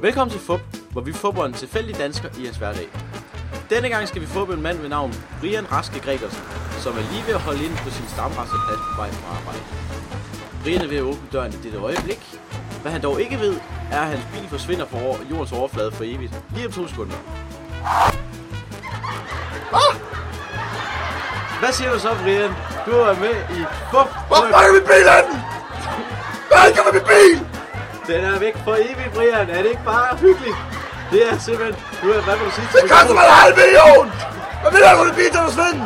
Velkommen til FUB, hvor vi fubber en tilfældig dansker i hans hverdag. Denne gang skal vi få en mand ved navn Brian Raske Gregersen, som er lige ved at holde ind på sin stamrasseplads på vej fra arbejde. Brian er ved at åbne døren i dette øjeblik. Hvad han dog ikke ved, er, at hans bil forsvinder fra over- jordens overflade for evigt. Lige om to sekunder. Ah! Hvad siger du så, Brian? Du er med i Hvor, Hvor er min bil hen? Gør med min bil? Den er væk for evigt, Brian. Er det ikke bare hyggeligt? Det er simpelthen... Du er, hvad vil du sige til Det koster mig en halv million! Hvad vil jeg få min bil til at forsvinde?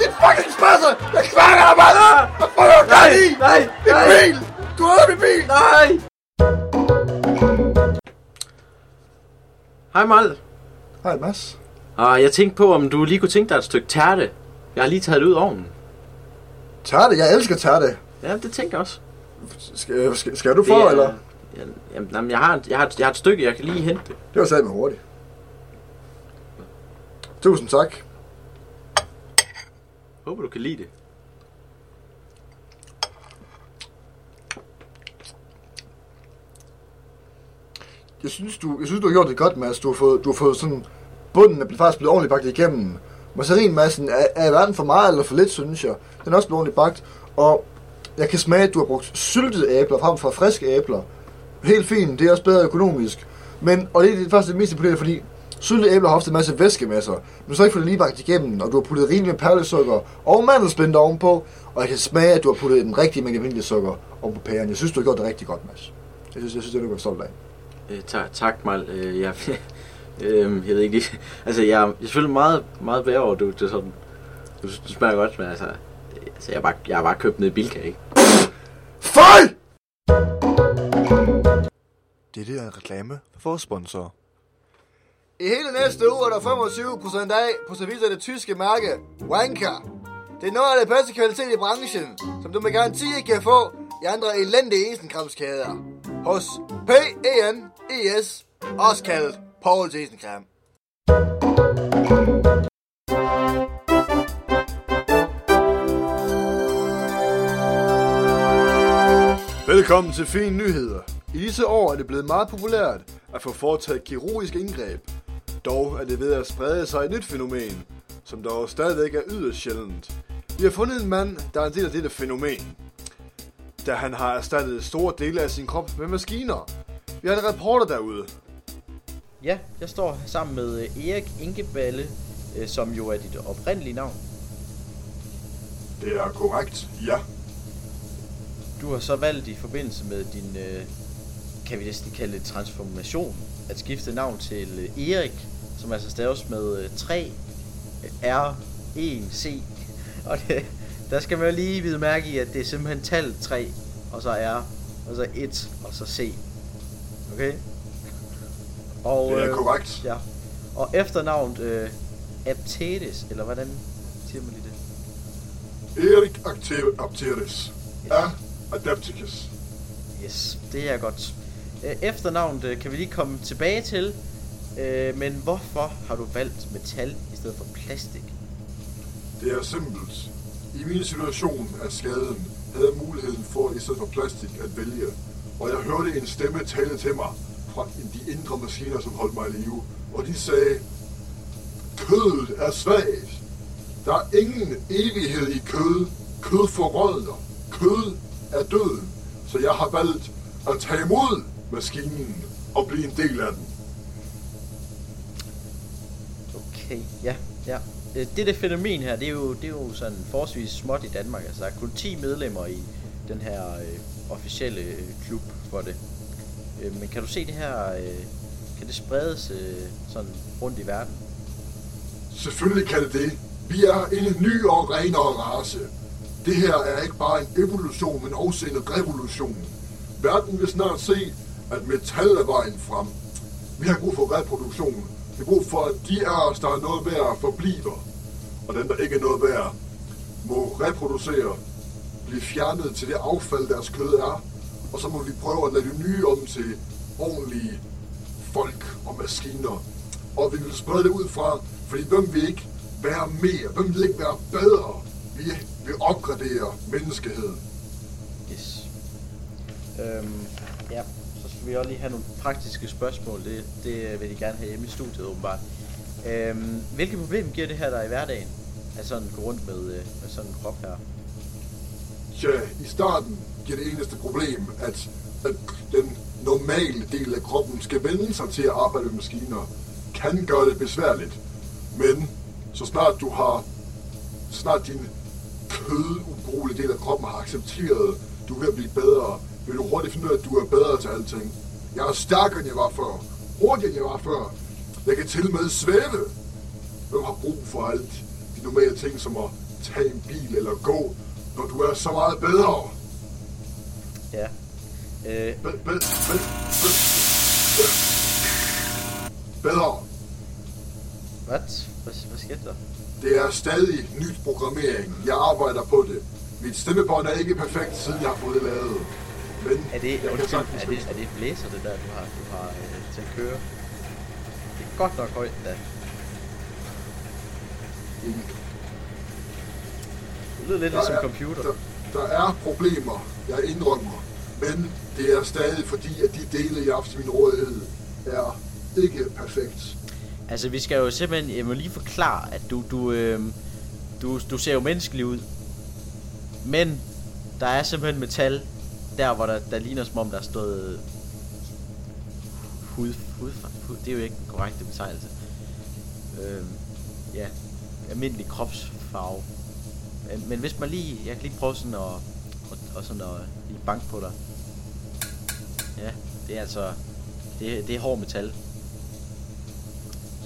Din fucking spasser! Jeg kvanger dig bare! Hvad får du gang i? Nej, Min nej. bil! Du har min bil! Nej! Hej Mal. Hej Mads. Ah, jeg tænkte på, om du lige kunne tænke dig et stykke tærte. Jeg har lige taget det ud af ovnen. Tærte, jeg elsker tærte. Ja, det tænker jeg også. Skal, skal, skal du Det få, er- eller? Ja, jamen, jamen, jeg, har, et- jeg, har, jeg har et stykke, jeg kan lige hente det. Det var satme hurtigt. Tusind tak. Håber, du kan lide det. Jeg synes, du, jeg synes, du har gjort det godt, Mads. Du har fået, du har fået sådan... Bunden er faktisk blevet ordentligt bagt igennem. Masserinmassen er, er hverken for meget eller for lidt, synes jeg. Den er også blevet ordentligt bagt. Og jeg kan smage, at du har brugt syltede æbler frem for friske æbler. Helt fint, det er også bedre økonomisk. Men, og det er faktisk det mest imponerende, fordi syltede æbler har ofte en masse væske med sig. Men så har ikke fået det lige bagt igennem, og du har puttet rigeligt med perlesukker og mandelsplinter ovenpå. Og jeg kan smage, at du har puttet den rigtige mængde vaniljesukker oven på pæren. Jeg synes, du har gjort det rigtig godt, Mads. Jeg synes, jeg synes det er du er stolt af. Øh, tak, tak Mal. Øh, jeg, øh, jeg ved ikke lige... Altså, jeg, jeg er selvfølgelig meget, meget værre over, du, det sådan... Du, du smager godt, men altså altså jeg, har bare, jeg har bare købt ned i Bilka, ikke? Føj! Dette er en reklame for vores sponsorer. I hele næste uge er der 25% af på service af det tyske mærke Wanka. Det er noget af det bedste kvalitet i branchen, som du med garanti ikke kan få i andre elendige isenkramskæder. Hos P-E-N-E-S, også kaldet Pauls Isenkram. Velkommen til Fine Nyheder. I disse år er det blevet meget populært at få foretaget kirurgiske indgreb. Dog er det ved at sprede sig et nyt fænomen, som dog stadigvæk er yderst sjældent. Vi har fundet en mand, der er en del af dette fænomen, da han har erstattet store dele af sin krop med maskiner. Vi har en reporter derude. Ja, jeg står sammen med øh, Erik Ingeballe, øh, som jo er dit oprindelige navn. Det er korrekt, ja. Du har så valgt i forbindelse med din, øh, kan vi næsten kalde det transformation, at skifte navn til øh, Erik, som altså staves med øh, 3 R 1 C. Og det, der skal man jo lige vide mærke i, at det er simpelthen tal 3, og så R, og så 1, og så C. Okay? Og, øh, korrekt. Ja. Og efternavnet øh, Aptetis, eller hvordan siger man lige det? Erik Apteris er Adapticus. Yes, det er godt. Øh, Efternavnet øh, kan vi lige komme tilbage til. Øh, Men hvorfor har du valgt metal i stedet for plastik? Det er simpelt. I min situation af skaden havde muligheden for i stedet for plastik at vælge, og jeg hørte en stemme tale til mig fra de indre maskiner, som holdt mig i live, og de sagde, kødet er svagt. Der er ingen evighed i kød. Kød forrådner. Kød er døden. Så jeg har valgt at tage imod maskinen og blive en del af den. Okay, ja, ja. Øh, Det det fænomen her, det er jo, det er jo sådan forholdsvis småt i Danmark. Altså, der er kun 10 medlemmer i den her øh, officielle øh, klub for det. Øh, men kan du se det her, øh, kan det spredes øh, sådan rundt i verden? Selvfølgelig kan det det. Vi er en ny og renere race. Det her er ikke bare en evolution, men også en revolution. Verden vil snart se, at metal er vejen frem. Vi har brug for reproduktion. Vi har brug for, at de af os, der er noget værd, forbliver. Og den, der ikke er noget værd, må reproducere, blive fjernet til det affald, deres kød er. Og så må vi prøve at lade det nye om til ordentlige folk og maskiner. Og vi vil sprede det ud fra, fordi hvem vil ikke være mere? Hvem vil ikke være bedre? Vi vil opgradere menneskeheden. Yes. Øhm, ja, så skal vi også lige have nogle praktiske spørgsmål. Det, det vil de gerne have hjemme i studiet, åbenbart. Øhm, hvilke problemer giver det her dig i hverdagen? At sådan gå rundt med, øh, med sådan en krop her? Ja, i starten giver det eneste problem, at, at den normale del af kroppen skal vende sig til at arbejde med maskiner, kan gøre det besværligt. Men så snart du har, så snart din kødubrugelige del af kroppen har accepteret, du at blive bedre, vil du hurtigt finde ud af, at du er bedre til alting. Jeg er stærkere, end jeg var før. Hurtigere, end jeg var før. Jeg kan til med svæve. Du har brug for alt de normale ting, som at tage en bil eller gå, når du er så meget bedre. Ja. Øh, Be- be- be- be- bedre. What? Hvad, hvad skete der? Det er stadig nyt programmering. Jeg arbejder på det. Mit stemmebånd er ikke perfekt, siden jeg har fået det lavet. Men Er det, jeg undskyld, er det, er det et blæser, det der, du har, du har øh, til at køre? Det er godt nok højt, da. Det lyder lidt Der ligesom er- computer. Der, der er problemer, jeg indrømmer. Men det er stadig fordi, at de dele, jeg har haft til min rådighed, er ikke perfekt. Altså, vi skal jo simpelthen, jeg må lige forklare, at du, du, øh, du, du ser jo menneskelig ud. Men der er simpelthen metal, der hvor der, der ligner som om der er stået hud, hud, hud, det er jo ikke den korrekte betegnelse. Øh, ja, almindelig kropsfarve. Men, men hvis man lige, jeg kan lige prøve sådan at, og, og sådan at lige banke på dig. Ja, det er altså, det, det er hård metal.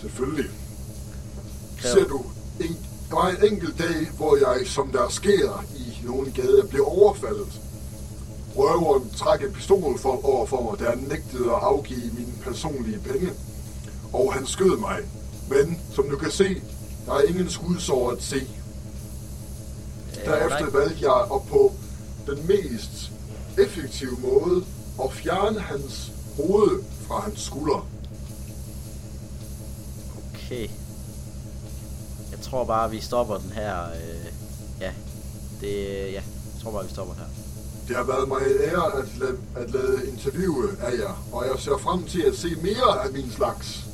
Selvfølgelig. Ser du, en, der var en enkelt dag, hvor jeg, som der sker i nogle gader, blev overfaldet. Røveren trak en pistol for, over for mig, da han nægtede at afgive mine personlige penge. Og han skød mig. Men, som du kan se, der er ingen skudsår at se. Derefter nej. valgte jeg at på den mest effektive måde at fjerne hans hoved fra hans skulder. Okay. Jeg tror bare, vi stopper den her. Øh, ja, det, ja, jeg tror bare, vi stopper her. Det har været mig en ære at, la- at lade interviewe af jer, og jeg ser frem til at se mere af min slags.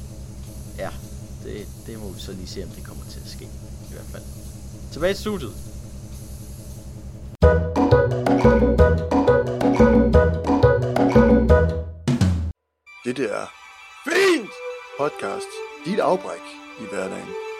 Ja, det, det må vi så lige se, om det kommer til at ske. I hvert fald. Tilbage til studiet. Dette er Fint Podcast. Dit afbræk i hverdagen.